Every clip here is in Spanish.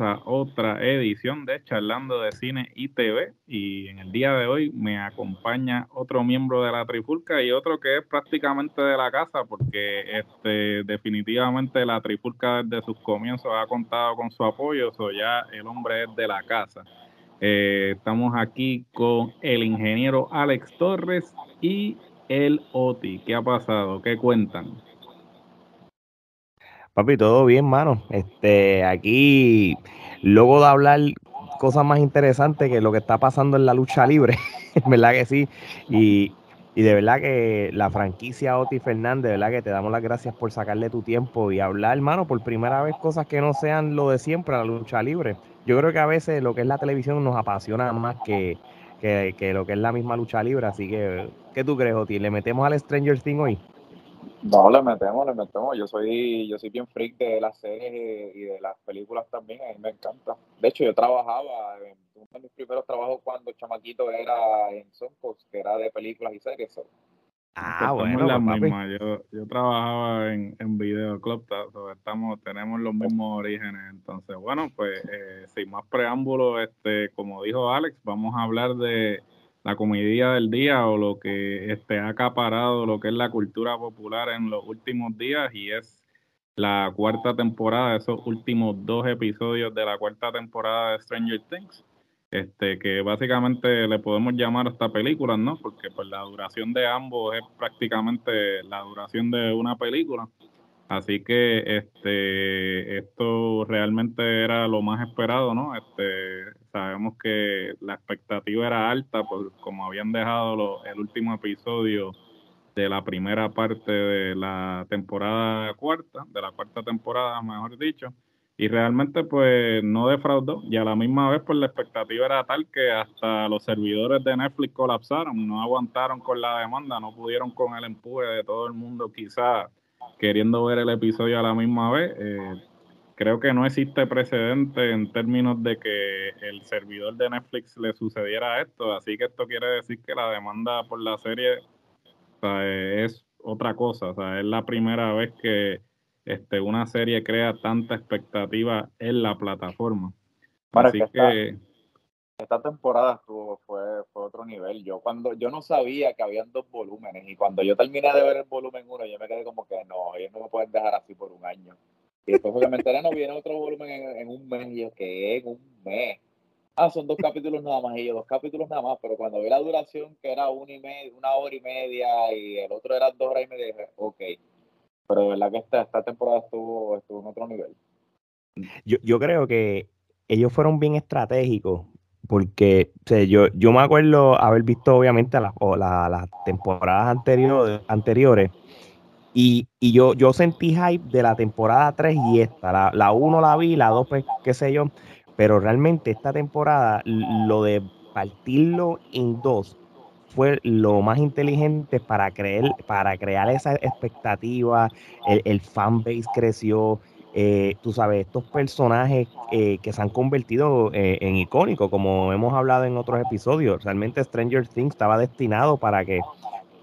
A otra edición de Charlando de Cine y TV. Y en el día de hoy me acompaña otro miembro de la Trifulca y otro que es prácticamente de la casa, porque este definitivamente la Trifulca desde sus comienzos ha contado con su apoyo, o ya el hombre es de la casa. Eh, estamos aquí con el ingeniero Alex Torres y el Oti. ¿Qué ha pasado? ¿Qué cuentan? Papi, todo bien, mano. Este, aquí, luego de hablar cosas más interesantes que lo que está pasando en la lucha libre, ¿verdad que sí? Y, de verdad que la franquicia Oti Fernández, ¿verdad? Que te damos las gracias por sacarle tu tiempo y hablar, hermano, por primera vez cosas que no sean lo de siempre, la lucha libre. Yo creo que a veces lo que es la televisión nos apasiona más que, que, que lo que es la misma lucha libre. Así que, ¿qué tú crees, Oti? ¿Le metemos al Stranger Thing hoy? No, le metemos, le metemos. Yo soy, yo soy bien freak de las series y de las películas también, a mí me encanta. De hecho, yo trabajaba, en uno de mis primeros trabajos cuando chamaquito era en Sonpost, que era de películas y series. Ah, bueno, la pues, misma. Yo, yo trabajaba en, en Videoclub, estamos, tenemos los mismos orígenes. Entonces, bueno, pues eh, sin más preámbulos, este, como dijo Alex, vamos a hablar de la comedia del día o lo que este, ha acaparado lo que es la cultura popular en los últimos días y es la cuarta temporada, esos últimos dos episodios de la cuarta temporada de Stranger Things, este, que básicamente le podemos llamar esta película, ¿no? Porque pues la duración de ambos es prácticamente la duración de una película. Así que este esto realmente era lo más esperado, ¿no? Este sabemos que la expectativa era alta, por como habían dejado el último episodio de la primera parte de la temporada cuarta, de la cuarta temporada, mejor dicho, y realmente pues no defraudó y a la misma vez pues la expectativa era tal que hasta los servidores de Netflix colapsaron, no aguantaron con la demanda, no pudieron con el empuje de todo el mundo quizás queriendo ver el episodio a la misma vez. Eh, creo que no existe precedente en términos de que el servidor de Netflix le sucediera esto, así que esto quiere decir que la demanda por la serie es otra cosa, o sea, es la primera vez que este, una serie crea tanta expectativa en la plataforma. así que esta temporada estuvo, fue, fue otro nivel. Yo cuando yo no sabía que habían dos volúmenes y cuando yo terminé de ver el volumen uno, yo me quedé como que no, ellos no me pueden dejar así por un año. Y después me enteré, no viene otro volumen en, un mes y yo, ¿qué? En un mes. Ah, son dos capítulos nada más, y yo, dos capítulos nada más, pero cuando vi la duración, que era una, y media, una hora y media y el otro era dos horas y media, dije, ok. Pero de verdad que esta, esta temporada estuvo, estuvo en otro nivel. Yo, yo creo que ellos fueron bien estratégicos porque yo, yo me acuerdo haber visto obviamente las, las temporadas anteriores, anteriores y, yo, yo sentí hype de la temporada 3 y esta. La, 1 la vi, la 2 pues qué sé yo, pero realmente esta temporada lo de partirlo en dos fue lo más inteligente para, creer, para crear esa expectativa, el, el fanbase creció, eh, tú sabes, estos personajes eh, que se han convertido eh, en icónicos, como hemos hablado en otros episodios. Realmente Stranger Things estaba destinado para que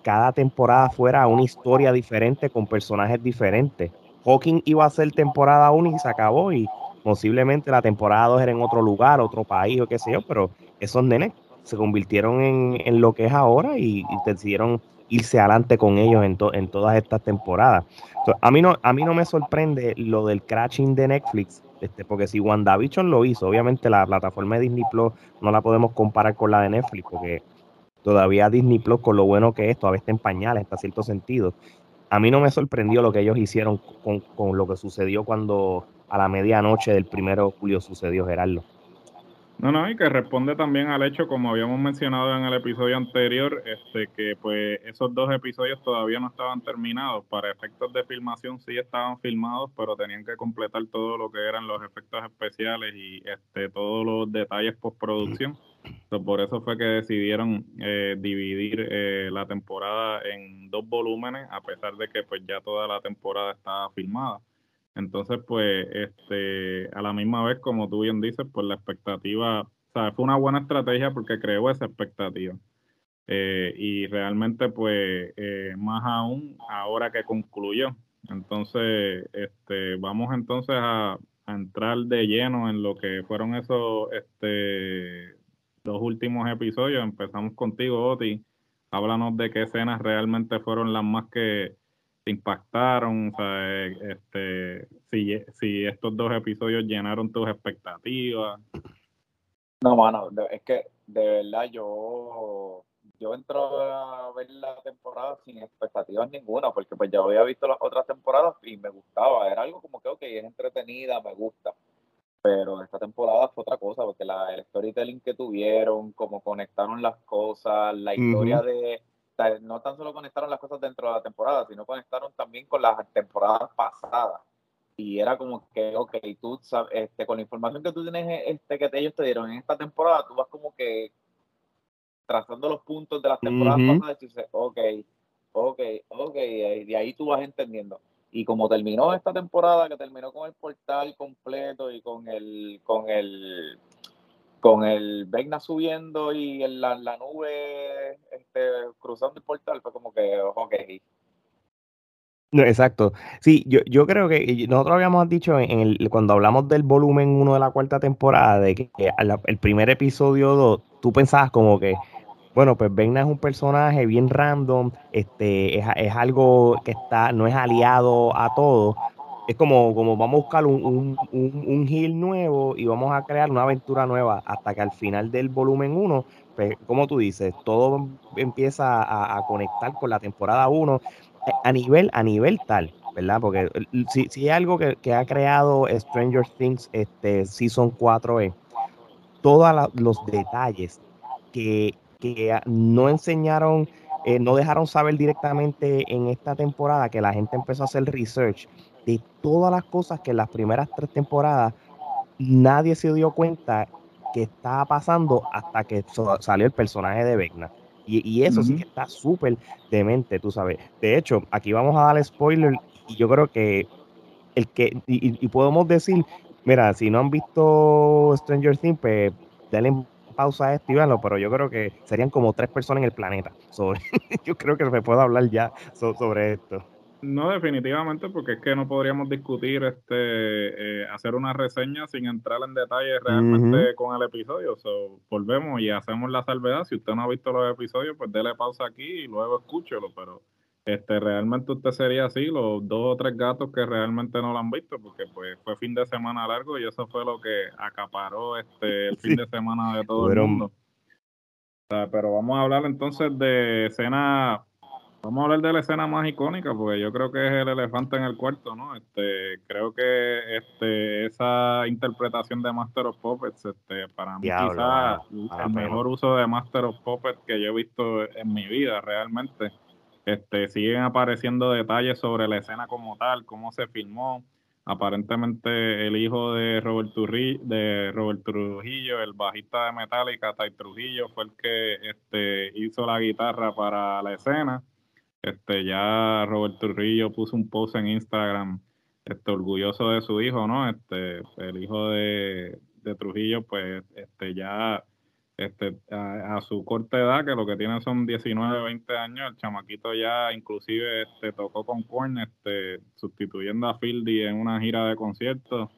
cada temporada fuera una historia diferente con personajes diferentes. Hawking iba a ser temporada 1 y se acabó y posiblemente la temporada 2 era en otro lugar, otro país o qué sé yo, pero esos nenes se convirtieron en, lo que es ahora y, decidieron irse adelante con ellos en, en todas estas temporadas. a, mí no, a mí no me sorprende lo del crashing de Netflix, este, porque si WandaVision lo hizo, obviamente la plataforma de Disney Plus no la podemos comparar con la de Netflix, porque todavía Disney Plus, con lo bueno que es, todavía está en pañales, hasta cierto sentido. A mí no me sorprendió lo que ellos hicieron con, con lo que sucedió cuando a la medianoche del primero de julio sucedió Gerardo. No, no, y que responde también al hecho, como habíamos mencionado en el episodio anterior, este que pues esos dos episodios todavía no estaban terminados. Para efectos de filmación sí estaban filmados, pero tenían que completar todo lo que eran los efectos especiales y este todos los detalles postproducción. Por eso fue que decidieron eh, dividir eh, la temporada en dos volúmenes, a pesar de que pues ya toda la temporada estaba filmada. Entonces, pues, este, a la misma vez, como tú bien dices, pues la expectativa, o sea, fue una buena estrategia porque creó esa expectativa. Eh, y realmente, pues, eh, más aún ahora que concluyó. Entonces, este, vamos entonces a, entrar de lleno en lo que fueron esos, este, dos últimos episodios. Empezamos contigo, Oti. Háblanos de qué escenas realmente fueron las más que impactaron, o sea, este, si, si estos dos episodios llenaron tus expectativas. No, mano, es que de verdad yo, yo entro a ver la temporada sin expectativas ninguna, porque pues ya había visto las otras temporadas y me gustaba, era algo como que, ok, es entretenida, me gusta. Pero esta temporada fue otra cosa, porque la, el storytelling que tuvieron, cómo conectaron las cosas, la historia de no tan solo conectaron las cosas dentro de la temporada, sino conectaron también con las temporadas pasadas. Y era como que, ok, tú sabes, este, con la información que tú tienes, este, que ellos te dieron en esta temporada, tú vas como que trazando los puntos de las temporadas pasadas y dices, ok, ok, ok, y de ahí tú vas entendiendo. Y como terminó esta temporada, que terminó con el portal completo y con el, con el, con el Vecna subiendo y la, la, nube este, cruzando el portal, fue como que, ok. Exacto. Sí, yo, yo creo que nosotros habíamos dicho en el, cuando hablamos del volumen 1 de la cuarta temporada, de que, el primer episodio 2, tú pensabas como que, bueno, pues Vecna es un personaje bien random, este, es, es algo que está, no es aliado a todo, es como, como vamos a buscar un, un, un, nuevo y vamos a crear una aventura nueva hasta que al final del volumen 1, pues, como tú dices, todo empieza a, conectar con la temporada 1 eh, a nivel, a nivel tal, ¿verdad? Porque si, si hay algo que, ha creado Stranger Things este, Season 4 es todos los detalles que, que no enseñaron, eh, no dejaron saber directamente en esta temporada que la gente empezó a hacer research de todas las cosas que en las primeras tres temporadas nadie se dio cuenta que estaba pasando hasta que salió el personaje de Vecna. Y, eso sí que está súper demente, tú sabes. De hecho, aquí vamos a dar spoiler y yo creo que el que, y, podemos decir, mira, si no han visto Stranger Things, pues denle pausa a esto y véanlo, pero yo creo que serían como tres personas en el planeta. yo creo que se puede hablar ya sobre esto. No, definitivamente, porque es que no podríamos discutir, este, eh, hacer una reseña sin entrar en detalle realmente con el episodio. So, volvemos y hacemos la salvedad. Si usted no ha visto los episodios, pues déle pausa aquí y luego escúchelo. Pero este, realmente usted sería así, los dos o tres gatos que realmente no lo han visto, porque pues fue fin de semana largo y eso fue lo que acaparó este, el fin de semana de todo el mundo. pero vamos a hablar entonces de escena Vamos a hablar de la escena más icónica, porque yo creo que es el elefante en el cuarto, ¿no? Este, creo que este, esa interpretación de Master of Puppets, este, para mí quizás el mejor uso de Master of Puppets que yo he visto en mi vida, realmente. Este, siguen apareciendo detalles sobre la escena como tal, cómo se filmó. Aparentemente el hijo de Robert, Trujillo, de Trujillo, el bajista de Metallica, Ty Trujillo, fue el que este, hizo la guitarra para la escena este, ya Robert Trujillo puso un post en Instagram, este, orgulloso de su hijo, ¿no? Este, el hijo de, Trujillo, pues, este, ya, este, a, su corta edad, que lo que tiene son 19, 20 años, el chamaquito ya inclusive este, tocó con Korn, este, sustituyendo a Fieldy en una gira de conciertos.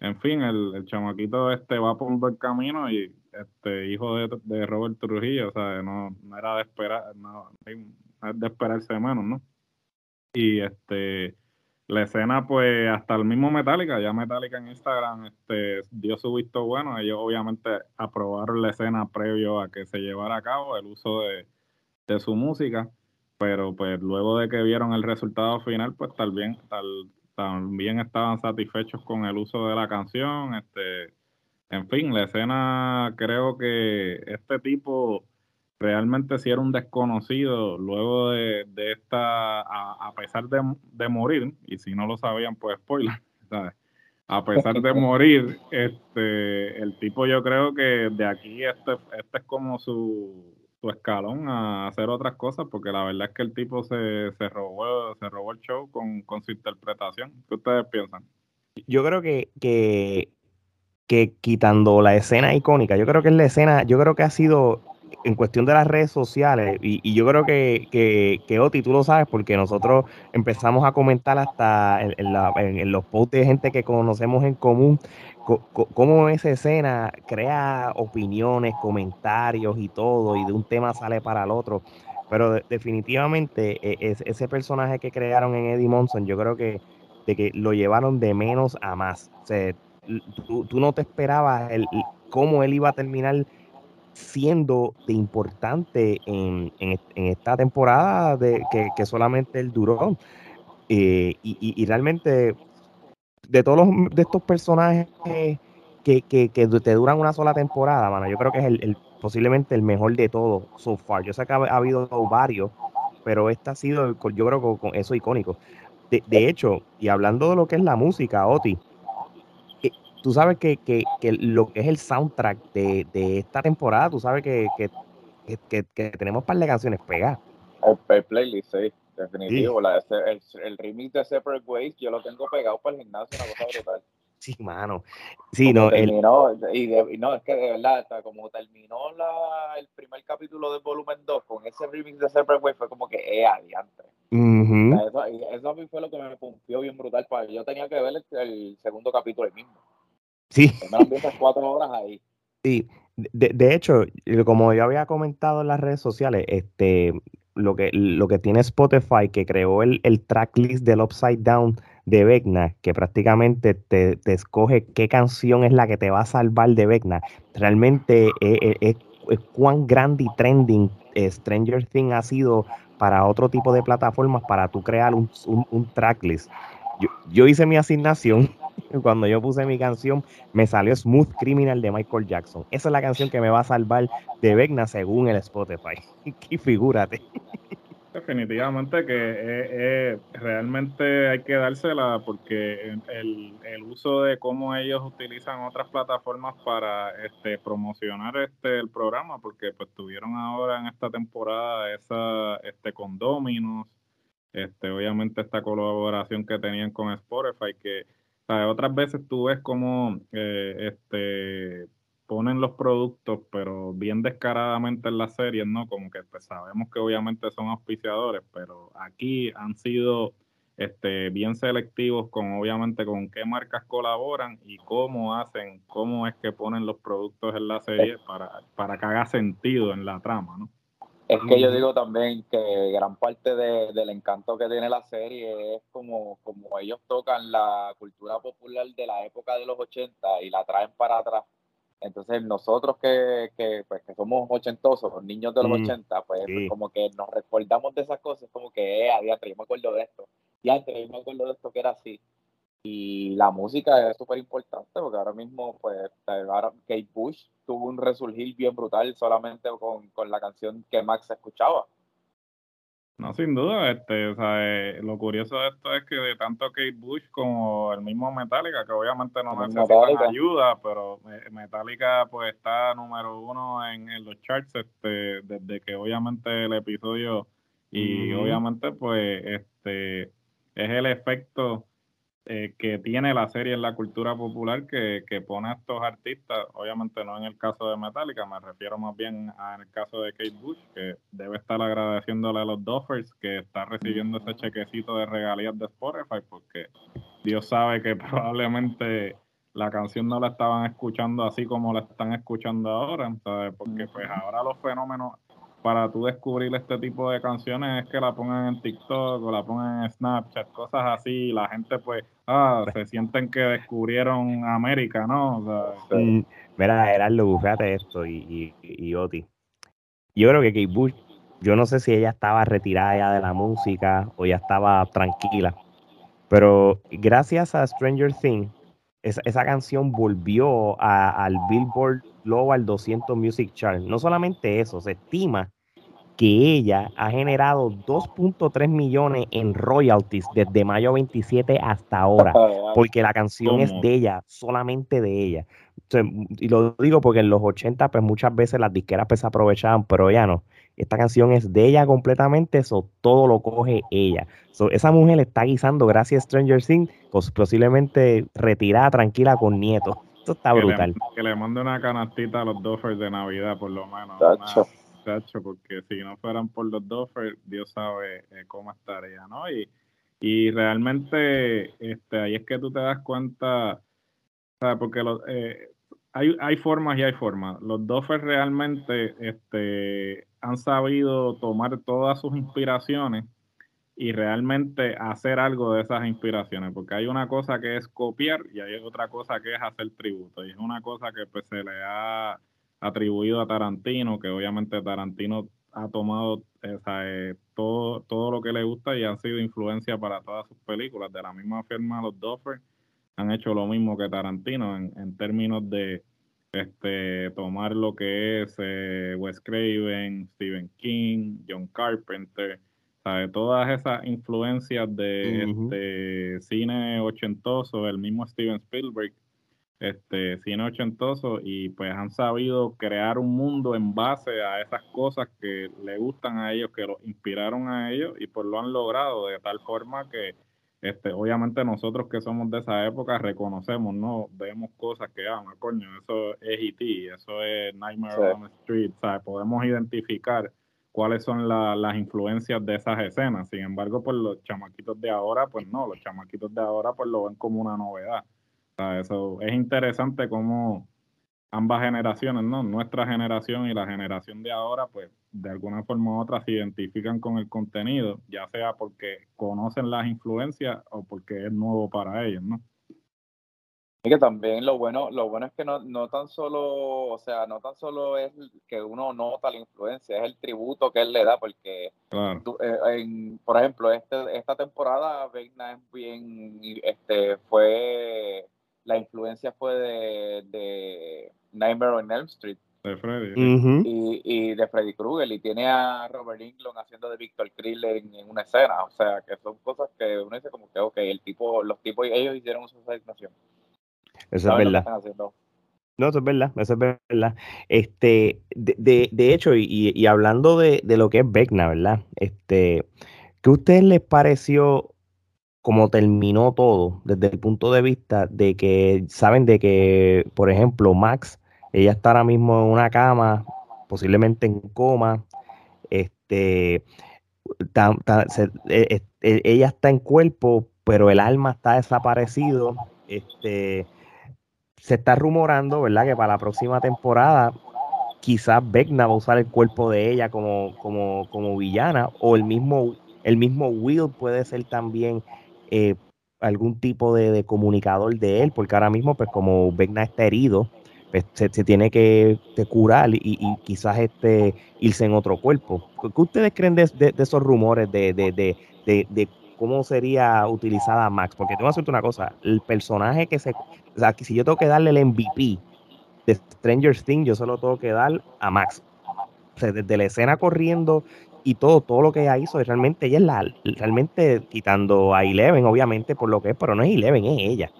En fin, el, chamaquito este va por un buen camino y este hijo de, Robert Trujillo, o sea, no, no era de esperar, no, de esperarse menos, ¿no? Y este la escena, pues, hasta el mismo Metallica, ya Metallica en Instagram este, dio su visto bueno. Ellos obviamente aprobaron la escena previo a que se llevara a cabo el uso de, su música, pero pues luego de que vieron el resultado final, pues también, tal, también estaban satisfechos con el uso de la canción. Este, En fin, la escena creo que este tipo realmente si era un desconocido luego de, esta, a, pesar de, morir, y si no lo sabían, pues spoiler, a pesar de morir, este, el tipo yo creo que de aquí este, este es como su, su escalón a hacer otras cosas, porque la verdad es que el tipo se, se robó, se robó el show con, con su interpretación. ¿Qué ustedes piensan? Yo creo que, que, que quitando la escena icónica, yo creo que es la escena, yo creo que ha sido en cuestión de las redes sociales, y, yo creo que, que, que, Oti, tú lo sabes, porque nosotros empezamos a comentar hasta en, los posts de gente que conocemos en común, cómo esa escena crea opiniones, comentarios y todo, y de un tema sale para el otro. Pero definitivamente e, ese personaje que crearon en Eddie Monson, yo creo que, de que lo llevaron de menos a más. O tú, tú no te esperabas el, cómo él iba a terminar siendo de importante en, esta temporada de, que, solamente él duró. Eh, y, realmente, de todos de estos personajes que, te duran una sola temporada, mano, yo creo que es el, posiblemente el mejor de todos so far. Yo sé que ha, habido varios, pero este ha sido, yo creo que con eso icónico. De, de hecho, y hablando de lo que es la música, Oti, tú sabes que, que, que, lo que es el soundtrack de, de esta temporada, tú sabes que, que, tenemos un par de canciones pegadas. El, playlist, sí, definitivo. La, el, el, remix de Separate Ways, yo lo tengo pegado para el gimnasio, una cosa brutal. Sí, mano. Sí, no, terminó, y, y, no, es que de verdad, como terminó la, el primer capítulo del volumen 2 con ese remix de Separate Ways, fue como que, eh, adiante. eso, eso, a mí fue lo que me pumpió bien brutal. Para, yo tenía que ver el, el segundo capítulo ahí mismo. Sí. cuatro horas ahí. Sí, de, hecho, como yo había comentado en las redes sociales, este, lo que, lo que tiene Spotify, que creó el, el tracklist del Upside Down de Vecna, que prácticamente te, escoge qué canción es la que te va a salvar de Vecna, realmente es, cuán grande y trending eh, Stranger Things ha sido para otro tipo de plataformas para tú crear un, un, tracklist. Yo, yo hice mi asignación cuando yo puse mi canción, me salió Smooth Criminal de Michael Jackson. Esa es la canción que me va a salvar de Vecna según el Spotify. y figúrate. Definitivamente que eh, eh, realmente hay que dársela porque el, el, uso de cómo ellos utilizan otras plataformas para este, promocionar este el programa, porque pues tuvieron ahora en esta temporada esa este con Dominos, este obviamente esta colaboración que tenían con Spotify que otras veces tú ves como eh, este, ponen los productos, pero bien descaradamente en las series, ¿no? Como que pues, sabemos que obviamente son auspiciadores, pero aquí han sido este, bien selectivos con obviamente con qué marcas colaboran y cómo hacen, cómo es que ponen los productos en la serie para, para que haga sentido en la trama, ¿no? Es que yo digo también que gran parte del encanto que tiene la serie es como, como ellos tocan la cultura popular de la época de los 80 y la traen para atrás. Entonces nosotros que, que, pues, que somos ochentosos, los niños de los 80, pues, pues, como que nos recordamos de esas cosas, como que, eh, adiante, yo me acuerdo de esto. Y antes yo me acuerdo de esto que era así. Y la música es súper importante porque ahora mismo, pues, Kate Bush tuvo un resurgir bien brutal solamente con, con la canción que Max escuchaba. No, sin duda, este, o sea, eh, lo curioso de esto es que de tanto Kate Bush como el mismo Metallica, que obviamente no necesitan ayuda, pero eh, Metallica pues está número uno en, los charts este, desde que obviamente el episodio y obviamente pues este es el efecto eh, que tiene la serie en la cultura popular que, pone a estos artistas, obviamente no en el caso de Metallica, me refiero más bien al caso de Kate Bush, que debe estar agradeciéndole a los Duffers que está recibiendo ese chequecito de regalías de Spotify, porque Dios sabe que probablemente la canción no la estaban escuchando así como la están escuchando ahora, ¿sabes? porque pues ahora los fenómenos para tú descubrir este tipo de canciones es que la pongan en TikTok o la pongan en Snapchat, cosas así, y la gente pues, ah, se sienten que descubrieron América, ¿no? O sea, Mira, Gerardo, fíjate esto y, y, Oti. Yo creo que Kate Bush, yo no sé si ella estaba retirada ya de la música o ya estaba tranquila, pero gracias a Stranger Things, esa, canción volvió al Billboard Global 200 Music Chart. No solamente eso, se estima que ella ha generado 2.3 millones en royalties desde mayo 27 hasta ahora, porque la canción es de ella, solamente de ella. y lo digo porque en los 80 pues muchas veces las disqueras pues se aprovechaban, pero ya no. Esta canción es de ella completamente, eso todo lo coge ella. esa mujer está guisando gracias a Stranger Things, pues, posiblemente retirada, tranquila con nietos. Esto está brutal. que le mande una canastita a los Doffers de Navidad, por lo menos. Porque si no fueran por los Doffers, Dios sabe eh, cómo estaría, ¿no? Y, y realmente este, ahí es que tú te das cuenta, ¿sabes? Porque eh, hay, hay formas y hay formas. Los Doffers realmente este, han sabido tomar todas sus inspiraciones y realmente hacer algo de esas inspiraciones, porque hay una cosa que es copiar y hay otra cosa que es hacer tributo, y es una cosa que pues se le ha atribuido a Tarantino, que obviamente Tarantino ha tomado eh, todo, todo lo que le gusta y han sido influencia para todas sus películas, de la misma forma los Duffer han hecho lo mismo que Tarantino en términos de este, tomar lo que es eh, Wes Craven, Stephen King, John Carpenter, ¿sabe? todas esas influencias de este, cine ochentoso, el mismo Steven Spielberg, este, cine ochentoso, y pues han sabido crear un mundo en base a esas cosas que le gustan a ellos, que los inspiraron a ellos, y pues lo han logrado de tal forma que este, obviamente nosotros que somos de esa época reconocemos, ¿no? Vemos cosas que, ah, coño, eso es E.T., eso es Nightmare on the Street, ¿sabes? Podemos identificar cuáles son las influencias de esas escenas. Sin embargo, pues los chamaquitos de ahora, pues no, los chamaquitos de ahora pues lo ven como una novedad. Eso es interesante cómo ambas generaciones, ¿no? Nuestra generación y la generación de ahora, pues de alguna forma u otra se identifican con el contenido, ya sea porque conocen las influencias o porque es nuevo para ellos, ¿no? Y que también lo bueno, lo bueno es que no, no tan solo, o sea, no tan solo es que uno nota la influencia, es el tributo que él le da, porque eh, por ejemplo, este, esta temporada Vegna es bien, este, fue, la influencia fue de Nightmare on Elm Street. De Freddy. y, de Freddy Krueger. Y tiene a Robert Englund haciendo de Victor Krill en, una escena. O sea, que son cosas que uno dice como que, ok, el tipo, los tipos, ellos hicieron su asignación. Eso es verdad. No, eso es verdad, eso es verdad. Este, de, de, hecho, y, y, hablando de, de, lo que es Vecna, ¿verdad? Este, ¿qué a ustedes les pareció como terminó todo desde el punto de vista de que saben de que, por ejemplo, Max, ella está ahora mismo en una cama, posiblemente en coma, este, e, e, e, ella está en cuerpo, pero el alma está desaparecido, este, se está rumorando, ¿verdad? Que para la próxima temporada quizás Vecna va a usar el cuerpo de ella como, como, como villana, o el mismo, el mismo Will puede ser también eh, algún tipo de, comunicador de él, porque ahora mismo, pues como Vecna está herido, pues, se, tiene que, curar y, quizás este, irse en otro cuerpo. ¿Qué ustedes creen de, esos rumores de, cómo sería utilizada Max? Porque tengo que decirte una cosa, el personaje que se... O sea, si yo tengo que darle el MVP de Stranger Things, yo solo tengo que dar a Max. O sea, desde la escena corriendo y todo, todo lo que ella hizo, realmente ella es la, realmente quitando a Eleven, obviamente, por lo que es, pero no es Eleven, es ella.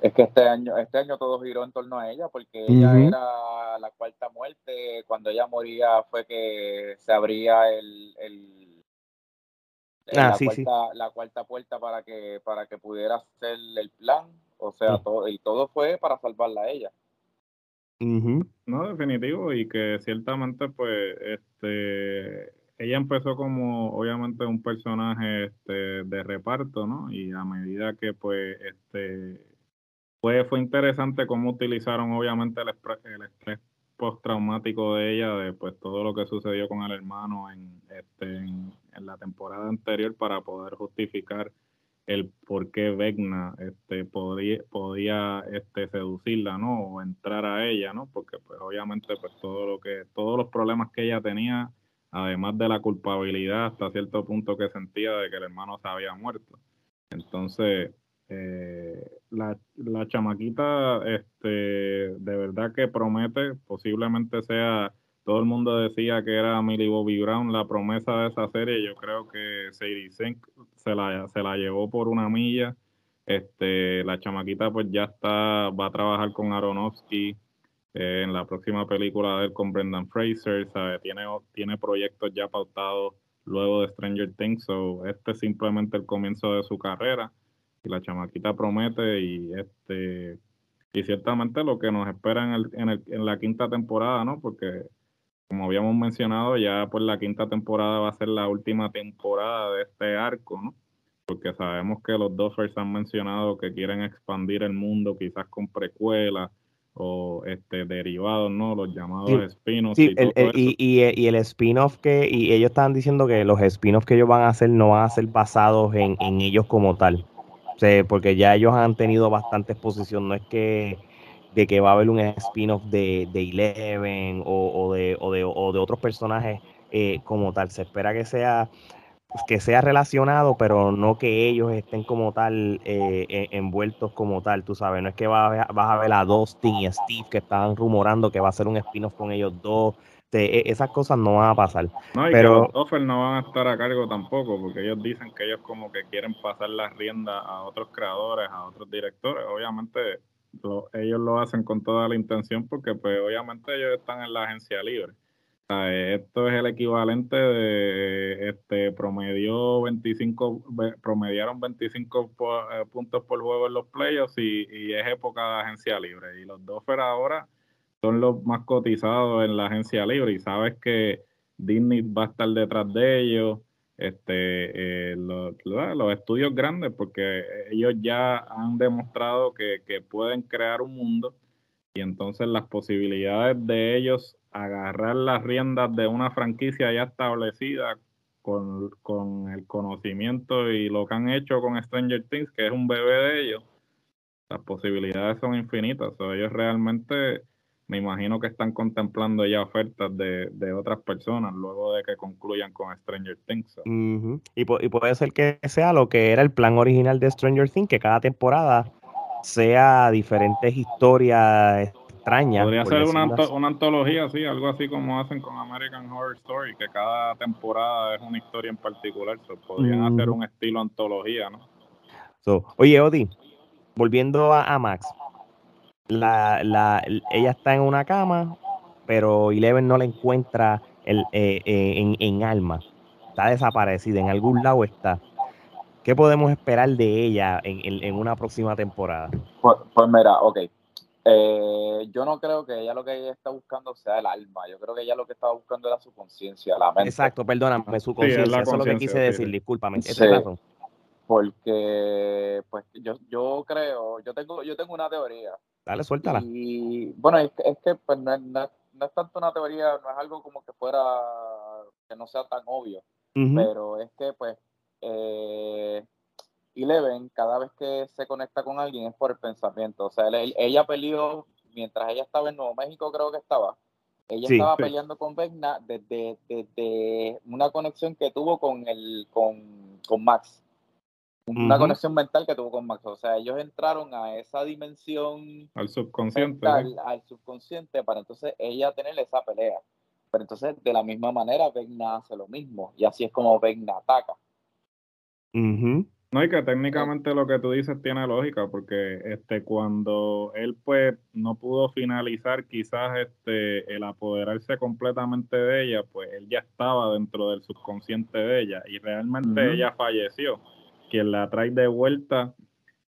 Es que este año, este año todo giró en torno a ella, porque ella era la cuarta muerte. Cuando ella moría fue que se abría el, el, ah, la, cuarta, la, cuarta, puerta para que, para que pudiera hacer el plan. O sea, todo, y todo fue para salvarla a ella. No, definitivo, y que ciertamente, pues, este ella empezó como obviamente un personaje este, de reparto, ¿no? Y a medida que pues este fue, fue interesante cómo utilizaron obviamente el, el estrés postraumático de ella, de pues todo lo que sucedió con el hermano en, este, en, la temporada anterior para poder justificar el por qué Vecna este, podía, podía este, seducirla, ¿no? O entrar a ella, ¿no? Porque pues obviamente pues todo lo que, todos los problemas que ella tenía además de la culpabilidad hasta cierto punto que sentía de que el hermano se había muerto. Entonces, eh, la, la, chamaquita, este, de verdad que promete, posiblemente sea, todo el mundo decía que era Millie Bobby Brown la promesa de esa serie, yo creo que Sadie Sink se la, se la llevó por una milla, este, la chamaquita pues ya está, va a trabajar con Aronofsky en la próxima película de él con Brendan Fraser, ¿sabe? Tiene, tiene proyectos ya pautados luego de Stranger Things, so este es simplemente el comienzo de su carrera y la chamaquita promete y este y ciertamente lo que nos espera en, el, en, el, en la quinta temporada, ¿no? Porque como habíamos mencionado, ya pues la quinta temporada va a ser la última temporada de este arco, ¿no? Porque sabemos que los Doffers han mencionado que quieren expandir el mundo quizás con precuelas o este derivados, ¿no? Los llamados spin-offs. y, y, el spin-off que, y ellos estaban diciendo que los spin-offs que ellos van a hacer no van a ser basados en, en ellos como tal porque ya ellos han tenido bastante exposición, no es que de que va a haber un spin-off de, de, Eleven o, de, o, de, o de otros personajes eh, como tal. Se espera que sea que sea relacionado, pero no que ellos estén como tal eh, e, envueltos como tal, tú sabes, no es que vas a, vas a ver a Dustin y a Steve que estaban rumorando que va a ser un spin-off con ellos dos, e, esas cosas no van a pasar. No, y pero que los no van a estar a cargo tampoco, porque ellos dicen que ellos como que quieren pasar las riendas a otros creadores, a otros directores. Obviamente ellos lo hacen con toda la intención porque pues obviamente ellos están en la agencia libre. Esto es el equivalente de este promedio 25 promediaron 25 eh, puntos por juego en los playoffs y, es época de agencia libre. Y los Doffer ahora son los más cotizados en la agencia libre. Y sabes que Disney va a estar detrás de ellos, este, eh, los, estudios grandes, porque ellos ya han demostrado que, pueden crear un mundo. Y entonces las posibilidades de ellos agarrar las riendas de una franquicia ya establecida con, con el conocimiento y lo que han hecho con Stranger Things, que es un bebé de ellos, las posibilidades son infinitas. O ellos realmente me imagino que están contemplando ya ofertas de, de, otras personas luego de que concluyan con Stranger Things. y, y, puede ser que sea lo que era el plan original de Stranger Things, que cada temporada sea diferentes historias Podría ser una, una, antología, sí, algo así como hacen con American Horror Story, que cada temporada es una historia en particular. podrían hacer un estilo antología, ¿no? oye, Odi, volviendo a Max, la, la, ella está en una cama, pero Eleven no la encuentra el, eh, eh, en, en, alma. Está desaparecida, en algún lado está. ¿Qué podemos esperar de ella en, en, una próxima temporada? Pues, pues mira, ok. Eh, yo no creo que ella lo que ella está buscando sea el alma. Yo creo que ella lo que estaba buscando era su conciencia, la mente. Exacto, perdóname, su conciencia. Eso es lo que quise decir, discúlpame. Sí. razón? Porque, pues, yo, yo creo, yo tengo, yo tengo una teoría Dale, suéltala. Y bueno, es, es que pues, no, es tanto una teoría, no es algo como que fuera, que no sea tan obvio, pero es que pues eh, Eleven cada vez que se conecta con alguien es por el pensamiento. O sea, ella peleó, mientras ella estaba en Nuevo México creo que estaba, ella estaba peleando con Vecna desde, desde, una conexión que tuvo con, el, con, con Max una conexión mental que tuvo con Max. O sea, ellos entraron a esa dimensión al subconsciente, al subconsciente para entonces ella tener esa pelea. Pero entonces, de la misma manera, Vegna hace lo mismo. Y así es como Vegna ataca. No, y que técnicamente lo que tú dices tiene lógica, porque este cuando él pues no pudo finalizar quizás este el apoderarse completamente de ella, pues él ya estaba dentro del subconsciente de ella y realmente ella falleció quien la trae de vuelta,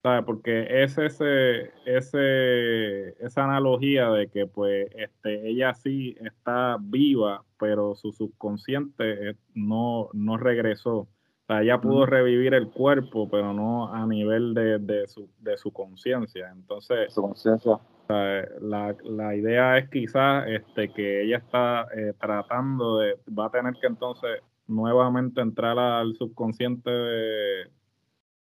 ¿sabe? Porque es ese, ese, esa analogía de que pues este, ella sí está viva, pero su subconsciente eh, no, no regresó. Ella pudo revivir el cuerpo, pero no a nivel de, de su, de su conciencia. Entonces, su conciencia. La, la, idea es quizás este, que ella está eh, tratando de, va a tener que entonces nuevamente entrar al subconsciente de,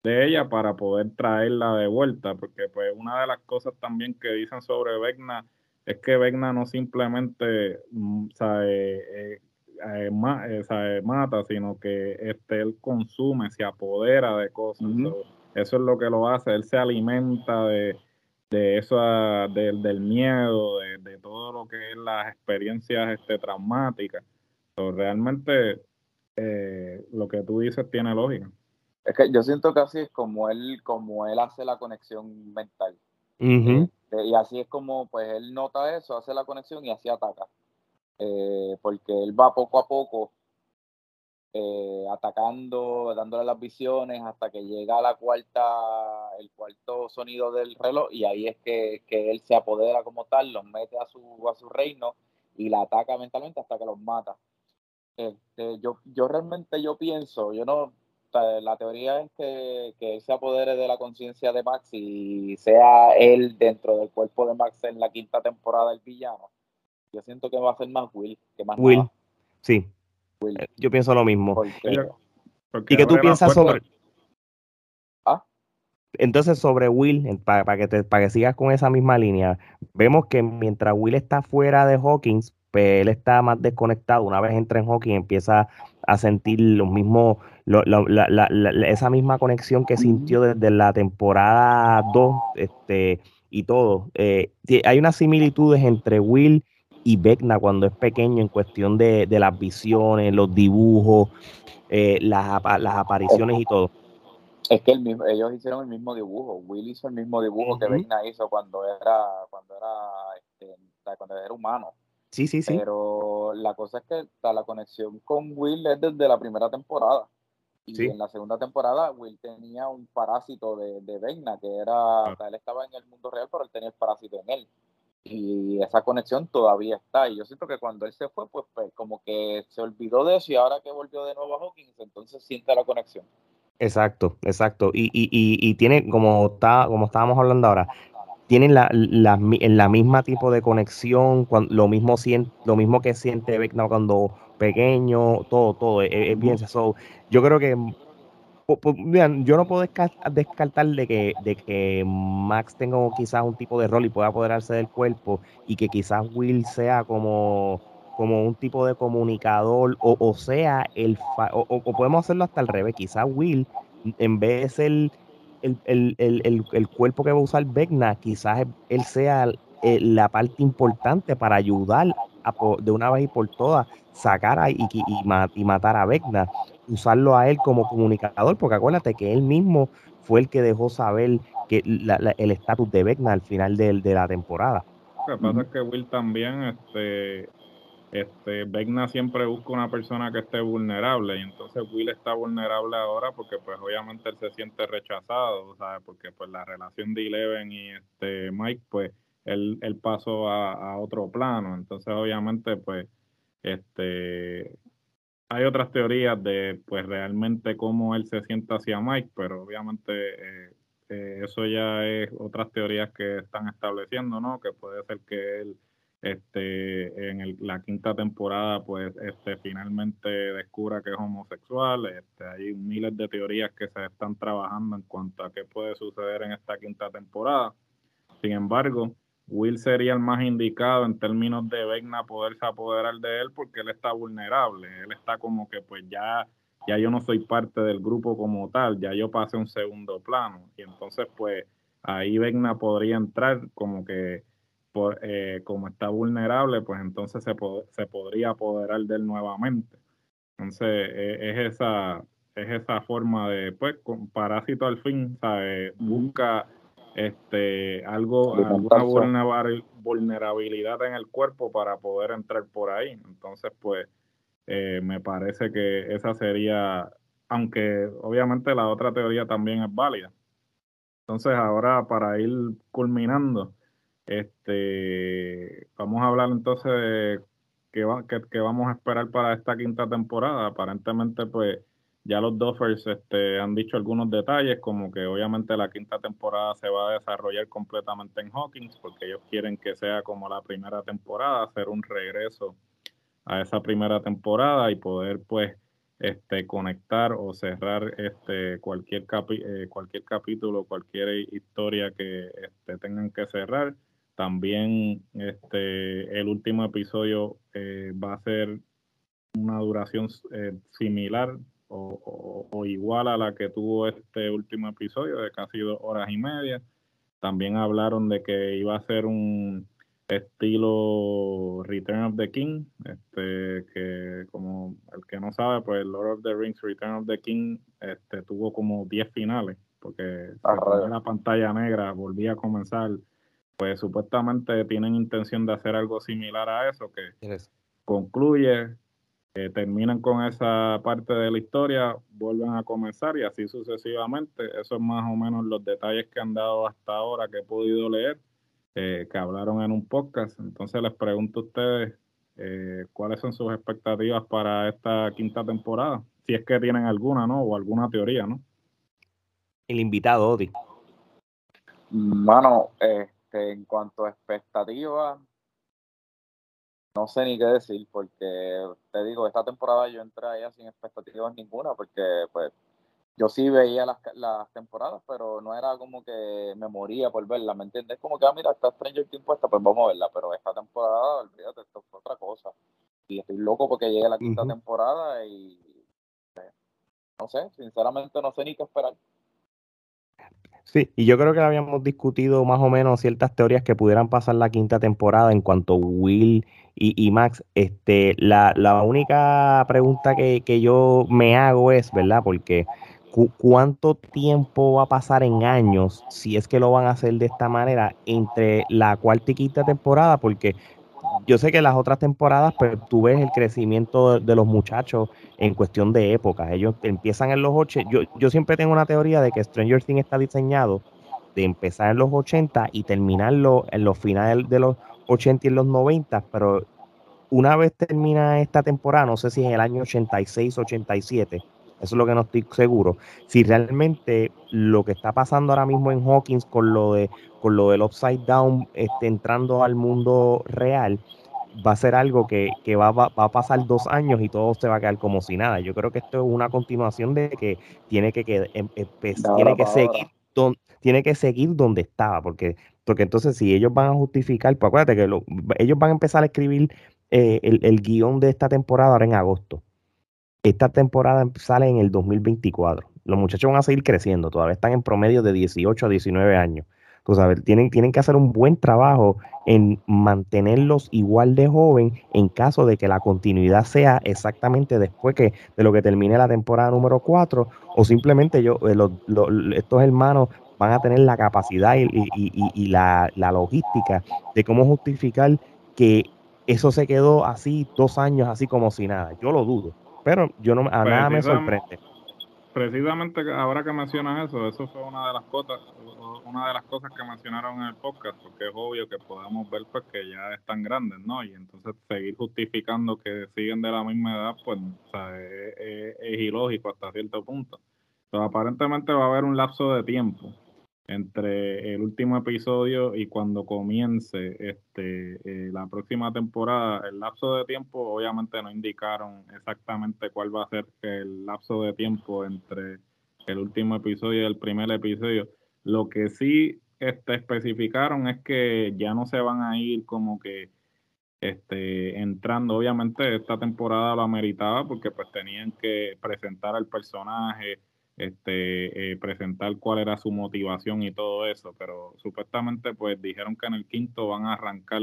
de ella para poder traerla de vuelta, porque pues una de las cosas también que dicen sobre Vecna es que Vecna no simplemente mm, eh, eh, eh, sabe, mata, sino que este, él consume, se apodera de cosas. eso es lo que lo hace, él se alimenta de, de eso, del miedo, de, todo lo que es las experiencias este, traumáticas. Pero realmente eh, lo que tú dices tiene lógica. Es que yo siento que así es como él, como él hace la conexión mental. Este, y así es como pues él nota eso, hace la conexión y así ataca. Eh, porque él va poco a poco eh, atacando, dándole las visiones hasta que llega la cuarta, el cuarto sonido del reloj y ahí es que, él se apodera como tal, los mete a su, a su reino y la ataca mentalmente hasta que los mata. Este, yo, yo realmente yo pienso, yo no, la teoría es que, que él se apodere de la conciencia de Max y sea él dentro del cuerpo de Max en la quinta temporada del villano. Yo siento que va a ser más Will que más Will, sí. Eh, yo pienso lo mismo. ¿Y qué tú piensas sobre... ¿Ah? Entonces, sobre Will, para, que te, para que sigas con esa misma línea, vemos que mientras Will está fuera de Hawkins, pues él está más desconectado. Una vez entra en Hawkins, empieza a sentir los mismos, esa misma conexión que sintió desde la temporada 2 este, y todo. Eh, hay unas similitudes entre Will y Vecna cuando es pequeño en cuestión de, las visiones, los dibujos, eh, las, apariciones y todo. Es que el mismo, ellos hicieron el mismo dibujo. Will hizo el mismo dibujo que Vecna hizo cuando era, cuando era, este, cuando era humano. Sí, sí, sí. Pero la cosa es que la conexión con Will es desde la primera temporada. Y en la segunda temporada, Will tenía un parásito de, de Vecna, que era, él estaba en el mundo real, pero él tenía el parásito en él y esa conexión todavía está. Y yo siento que cuando él se fue, pues, pues, como que se olvidó de eso y ahora que volvió de nuevo a Hawkins, entonces siente la conexión. Exacto, exacto. Y, y, y, tiene, como, está, como estábamos hablando ahora, tienen la, la, la misma tipo de conexión, lo, mismo lo mismo que siente Vecna cuando pequeño, todo, todo, es, bien. eso yo creo que yo no puedo descartar de que, de que Max tenga quizás un tipo de rol y pueda apoderarse del cuerpo y que quizás Will sea como, como un tipo de comunicador o, sea, el o, podemos hacerlo hasta al revés, quizás Will en vez de ser el, cuerpo que va a usar Vecna, quizás él sea eh, la parte importante para ayudar de una vez y por todas sacar a, y, y, y matar a Vecna usarlo a él como comunicador, porque acuérdate que él mismo fue el que dejó saber que el estatus de Vecna al final de, la temporada. Lo que pasa es que Will también, este, este, Vecna siempre busca una persona que esté vulnerable y entonces Will está vulnerable ahora porque pues obviamente él se siente rechazado, ¿sabes? Porque pues la relación de Eleven y este Mike pues él, él pasó a, a otro plano, entonces obviamente pues este hay otras teorías de pues realmente cómo él se sienta hacia Mike, pero obviamente eh, eh, eso ya es otras teorías que están estableciendo, ¿no? Que puede ser que él este en la quinta temporada pues este finalmente descubra que es homosexual este hay miles de teorías que se están trabajando en cuanto a qué puede suceder en esta quinta temporada sin embargo Will sería el más indicado en términos de Vecna poderse apoderar de él porque él está vulnerable. Él está como que pues ya, ya yo no soy parte del grupo como tal, ya yo pasé un segundo plano. Y entonces pues ahí Vecna podría entrar como que por, eh, como está vulnerable, pues entonces se, se podría apoderar de él nuevamente. Entonces e, es esa es esa forma de pues con parásito al fin, ¿sabe? busca este algo alguna vulnerabilidad en el cuerpo para poder entrar por ahí. Entonces pues eh, me parece que esa sería aunque obviamente la otra teoría también es válida. Entonces ahora para ir culminando este vamos a hablar entonces de qué, va, qué vamos a esperar para esta quinta temporada. Aparentemente pues ya los Duffers este, han dicho algunos detalles, como que obviamente la quinta temporada se va a desarrollar completamente en Hawkins, porque ellos quieren que sea como la primera temporada, hacer un regreso a esa primera temporada y poder pues este, conectar o cerrar este, cualquier, capi eh, cualquier capítulo, cualquier historia que este, tengan que cerrar. También este, el último episodio eh, va a ser una duración eh, similar o, igual a la que tuvo este último episodio de casi dos horas y media. También hablaron de que iba a ser un estilo Return of the King, este que como el que no sabe, pues Lord of the Rings Return of the King este tuvo como 10 finales, porque la pantalla negra volvía a comenzar, pues supuestamente tienen intención de hacer algo similar a eso, que concluye terminan con esa parte de la historia, vuelven a comenzar y así sucesivamente. Eso es más o menos los detalles que han dado hasta ahora que he podido leer, eh, que hablaron en un podcast. Entonces les pregunto a ustedes eh, cuáles son sus expectativas para esta quinta temporada, si es que tienen alguna, ¿no? O alguna teoría, ¿no? El invitado, Odi. Mano, este, en cuanto a expectativas, no sé ni qué decir, porque te digo, esta temporada yo entré allá sin expectativas ninguna, porque pues yo sí veía las, las temporadas, pero no era como que me moría por verla, ¿me entiendes? Como que, ah, mira, está Stranger Things puesta, pues vamos a verla, pero esta temporada, olvídate, esto fue otra cosa. Y estoy loco porque llegue la quinta temporada y, pues, no sé, sinceramente no sé ni qué esperar. Sí, y yo creo que habíamos discutido más o menos ciertas teorías que pudieran pasar la quinta temporada en cuanto Will y, Max. Este, la, la única pregunta que, que, yo me hago es, ¿verdad? Porque ¿cuánto tiempo va a pasar en años si es que lo van a hacer de esta manera entre la cuarta y quinta temporada? Porque yo sé que las otras temporadas, pues tú ves el crecimiento de, los muchachos en cuestión de época. Ellos empiezan en los 80. Yo, yo siempre tengo una teoría de que Stranger Things está diseñado de empezar en los 80 y terminarlo en los finales de los 80 y en los 90, pero una vez termina esta temporada, no sé si es el año 86, 87, eso es lo que no estoy seguro. Si realmente lo que está pasando ahora mismo en Hawkins con lo de con lo del Upside Down este, entrando al mundo real, va a ser algo que, va, a pasar dos años y todo se va a quedar como si nada. Yo creo que esto es una continuación de que tiene que, em, tiene que seguir donde, tiene que seguir donde estaba, porque, porque entonces si ellos van a justificar, pues acuérdate que ellos van a empezar a escribir eh, el, el guion de esta temporada ahora en agosto. Esta temporada sale en el 2024. Los muchachos van a seguir creciendo, todavía están en promedio de 18 a 19 años tienen, tienen que hacer un buen trabajo en mantenerlos igual de joven en caso de que la continuidad sea exactamente después que, de lo que termine la temporada número 4 o simplemente yo, eh, estos hermanos van a tener la capacidad y, la, logística de cómo justificar que eso se quedó así dos años, así como si nada. Yo lo dudo, pero yo no a pues nada me sorprende precisamente ahora que mencionas eso, eso fue una de las cosas, una de las cosas que mencionaron en el podcast, porque es obvio que podemos ver pues que ya están grandes, ¿no? Y entonces seguir justificando que siguen de la misma edad, pues es, ilógico hasta cierto punto. Pero aparentemente va a haber un lapso de tiempo entre el último episodio y cuando comience este eh, la próxima temporada, el lapso de tiempo obviamente no indicaron exactamente cuál va a ser el lapso de tiempo entre el último episodio y el primer episodio. Lo que sí este, especificaron es que ya no se van a ir como que este, entrando. Obviamente esta temporada lo ameritaba porque pues tenían que presentar al personaje, este, eh, presentar cuál era su motivación y todo eso, pero supuestamente pues dijeron que en el quinto van a arrancar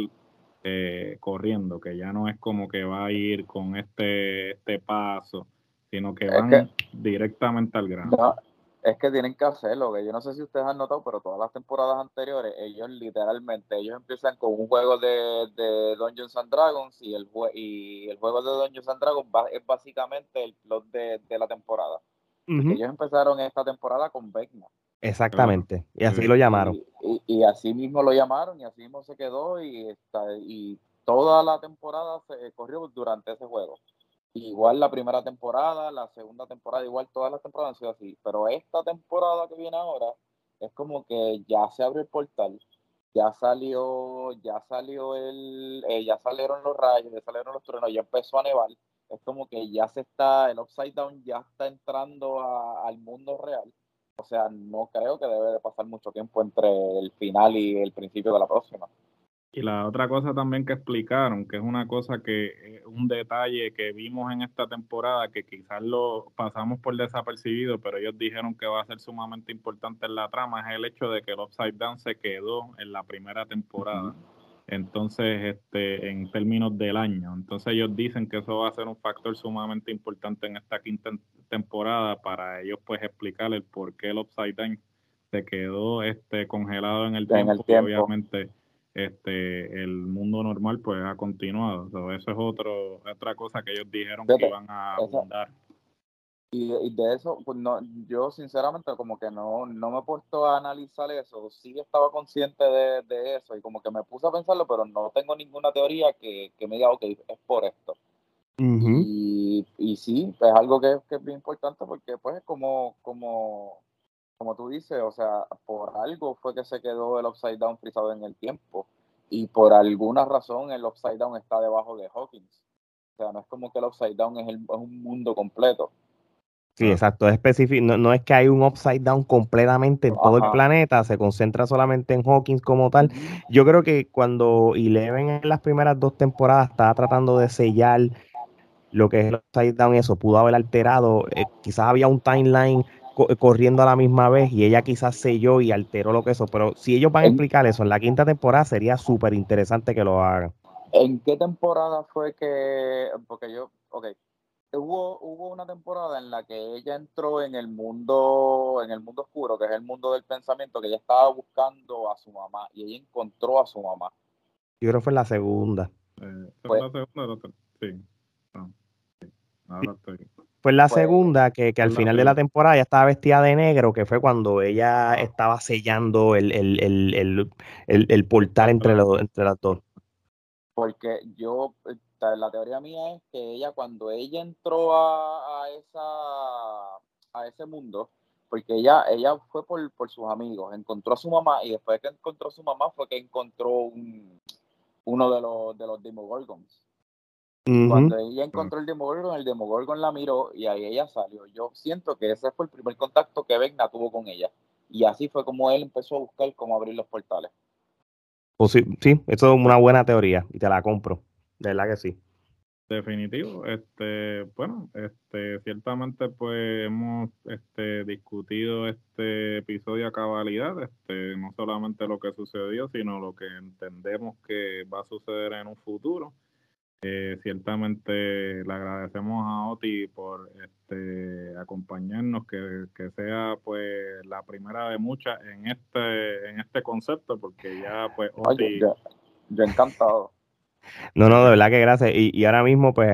eh, corriendo, que ya no es como que va a ir con este, este paso, sino que van directamente al grano. es que tienen que hacerlo, que yo no sé si ustedes han notado, pero todas las temporadas anteriores, ellos literalmente, ellos empiezan con un juego de, de Dungeons and Dragons y el, y el juego de Dungeons and Dragons es básicamente el plot de, de la temporada. Ellos empezaron esta temporada con Beckman. Exactamente, y así lo llamaron. Y, así mismo lo llamaron y así mismo se quedó y, está, y toda la temporada se corrió durante ese juego. Igual la primera temporada, la segunda temporada, igual todas las temporadas han sido así. Pero esta temporada que viene ahora es como que ya se abrió el portal, ya salió, ya salió el, eh, ya salieron los rayos, ya salieron los truenos, ya empezó a nevar es como que ya se está, el upside down ya está entrando al mundo real. O sea, no creo que debe de pasar mucho tiempo entre el final y el principio de la próxima. Y la otra cosa también que explicaron, que es una cosa que, un detalle que vimos en esta temporada, que quizás lo pasamos por desapercibido, pero ellos dijeron que va a ser sumamente importante en la trama, es el hecho de que el Upside Down se quedó en la primera temporada. Entonces, este, en términos del año. Entonces ellos dicen que eso va a ser un factor sumamente importante en esta quinta temporada para ellos pues explicar el por qué el Upside Down se quedó este, congelado en el, tiempo, el tiempo. obviamente este el mundo normal pues ha continuado. eso es otro, otra cosa que ellos dijeron que iban a abundar. Y, de eso, pues no, yo sinceramente como que no, no me he puesto a analizar eso, sí estaba consciente de, eso y como que me puse a pensarlo, pero no tengo ninguna teoría que, me diga, ok, es por esto. y, y sí, es algo que, que, es bien importante porque pues como, como como tú dices, o sea, por algo fue que se quedó el Upside Down frisado en el tiempo. Y por alguna razón el Upside Down está debajo de Hawkins. O sea, no es como que el Upside Down es, un mundo completo. Sí, exacto, es específico. No, es que hay un upside down completamente en todo el planeta, se concentra solamente en Hawkins como tal. Yo creo que cuando Eleven en las primeras dos temporadas estaba tratando de sellar lo que es el upside down, eso pudo haber alterado. Eh, quizás había un timeline corriendo a la misma vez y ella quizás selló y alteró lo que eso, pero si ellos van a explicar eso en la quinta temporada sería súper interesante que lo hagan. ¿En qué temporada fue que, porque yo, ok, hubo, hubo una temporada en la que ella entró en el mundo, en el mundo oscuro, que es el mundo del pensamiento, que ella estaba buscando a su mamá y ella encontró a su mamá. Yo creo que fue la segunda. Eh, ¿Fue la segunda? Sí. Ahora estoy fue la pues, segunda que, al final de la temporada ya estaba vestida de negro, que fue cuando ella estaba sellando el, portal entre, los, entre las dos. Porque yo, la teoría mía es que ella cuando ella entró a, esa, a ese mundo, porque ella, ella fue por, sus amigos, encontró a su mamá y después que encontró a su mamá fue que encontró uno de los, de los Demogorgons. Cuando ella encontró el Demogorgon, el Demogorgon la miró y ahí ella salió. Yo siento que ese fue el primer contacto que Vecna tuvo con ella. Y así fue como él empezó a buscar cómo abrir los portales. Pues sí, eso es una buena teoría y te la compro. De verdad que sí. Definitivo. Este, bueno, este, ciertamente pues hemos este, discutido este episodio a cabalidad, este, no solamente lo que sucedió, sino lo que entendemos que va a suceder en un futuro. Eh, ciertamente le agradecemos a Oti por este, acompañarnos, que, sea pues la primera de muchas en este, en este concepto, porque ya pues Oti... yo, encantado. No, no, de verdad que gracias. Y, y ahora mismo, pues,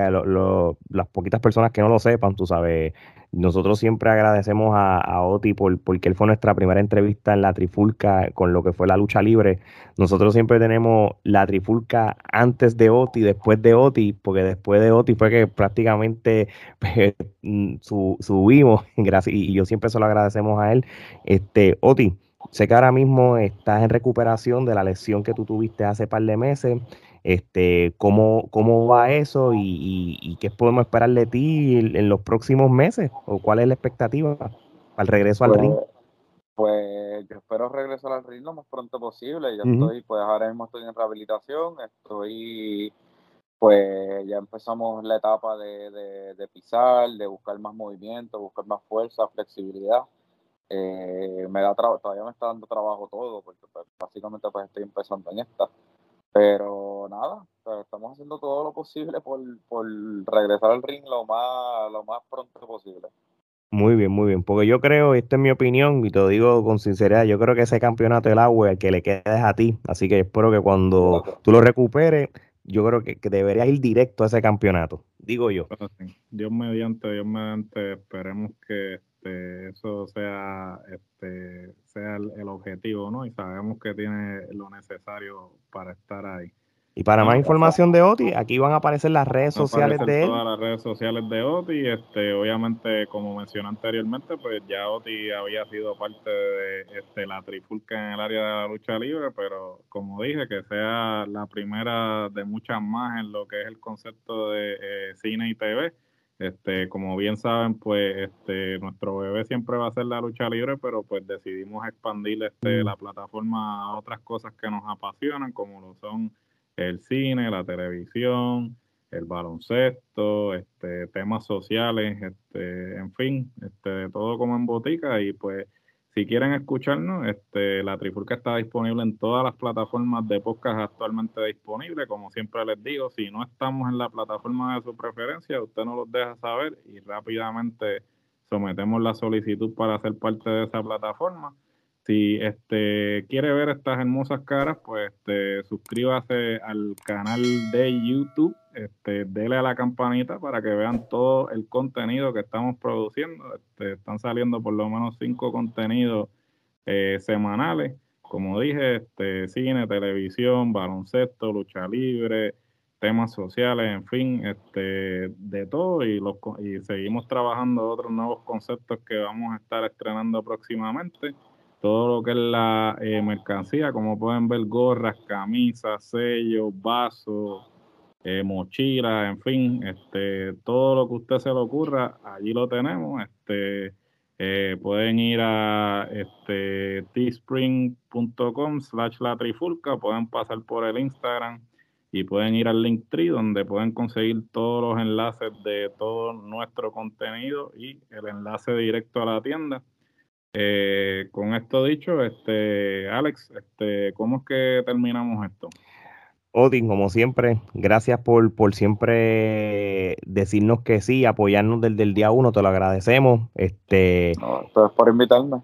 las poquitas personas que no lo sepan, tú sabes, nosotros siempre agradecemos a, Oti por, porque él fue nuestra primera entrevista en la Trifulca con lo que fue la lucha libre. Nosotros siempre tenemos la Trifulca antes de Oti, después de Oti, porque después de Oti fue que prácticamente pues, mm, subimos. Y yo siempre se lo agradecemos a él. Este, Oti, sé que ahora mismo estás en recuperación de la lesión que tú tuviste hace par de meses este, cómo, cómo va eso y, qué podemos esperar de ti en, los próximos meses o cuál es la expectativa al regreso al ring. Pues, pues yo espero regresar al ring lo más pronto posible. Ya estoy, pues ahora mismo estoy en rehabilitación, estoy, pues ya empezamos la etapa de, de, pisar, de buscar más movimiento, buscar más fuerza, flexibilidad. Eh, me da todavía me está dando trabajo todo, porque pues, básicamente pues estoy empezando en esta. Pero nada, estamos haciendo todo lo posible por, regresar al ring lo más, lo más pronto posible. Muy bien, muy bien. Porque yo creo, esta es mi opinión, y te lo digo con sinceridad, yo creo que ese campeonato del agua el que le queda es a ti. Así que espero que cuando tú lo recuperes, yo creo que, que deberías ir directo a ese campeonato, digo yo. Dios mediante, Dios mediante, esperemos que este, eso sea, este, sea el, objetivo, ¿no? Y sabemos que tiene lo necesario para estar ahí. Y para más información de Oti, aquí van a aparecer las redes sociales de él. Todas las redes sociales de Oti, este, obviamente, como mencioné anteriormente, pues ya Oti había sido parte de este, la trifulca en el área de la lucha libre, pero como dije, que sea la primera de muchas más en lo que es el concepto de eh, cine y TV Este, como bien saben, pues este, nuestro bebé siempre va a ser la lucha libre, pero pues decidimos expandir este, mm. la plataforma a otras cosas que nos apasionan, como lo son el cine, la televisión, el baloncesto, este, temas sociales, este, en fin, este, todo como en botica y pues si quieren escucharnos, este, la Trifulca está disponible en todas las plataformas de podcast actualmente disponibles. Como siempre les digo, si no estamos en la plataforma de su preferencia, usted nos los deja saber y rápidamente sometemos la solicitud para ser parte de esa plataforma. Si este, quiere ver estas hermosas caras, pues este, suscríbase al canal de YouTube, este, dele a la campanita para que vean todo el contenido que estamos produciendo. Este, están saliendo por lo menos cinco contenidos eh, semanales. Como dije, este, cine, televisión, baloncesto, lucha libre, temas sociales, en fin, este, de todo y, los, y seguimos trabajando otros nuevos conceptos que vamos a estar estrenando próximamente todo lo que es la eh, mercancía, como pueden ver, gorras, camisas, sellos, vasos, eh, mochilas, en fin, este, todo lo que usted se le ocurra, allí lo tenemos. Este, eh, pueden ir a este, teespring.com slash la trifulca, pueden pasar por el Instagram y pueden ir al Linktree donde pueden conseguir todos los enlaces de todo nuestro contenido y el enlace directo a la tienda. Eh, con esto dicho, este, Alex, este, ¿cómo es que terminamos esto? Odin, como siempre, gracias por, por siempre decirnos que sí, apoyarnos desde el día uno, te lo agradecemos. Este, no, por invitarme.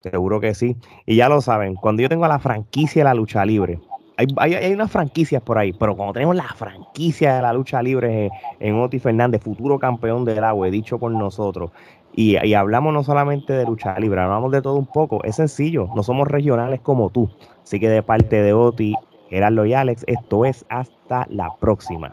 Seguro que sí. Y ya lo saben, cuando yo tengo la franquicia de la lucha libre, hay, hay, hay, unas franquicias por ahí, pero cuando tenemos la franquicia de la lucha libre en, en Oti Fernández, futuro campeón del agua, he dicho por nosotros, y, hablamos no solamente de lucha libre, hablamos de todo un poco. Es sencillo, no somos regionales como tú. Así que de parte de Oti, Gerardo y Alex, esto es hasta la próxima.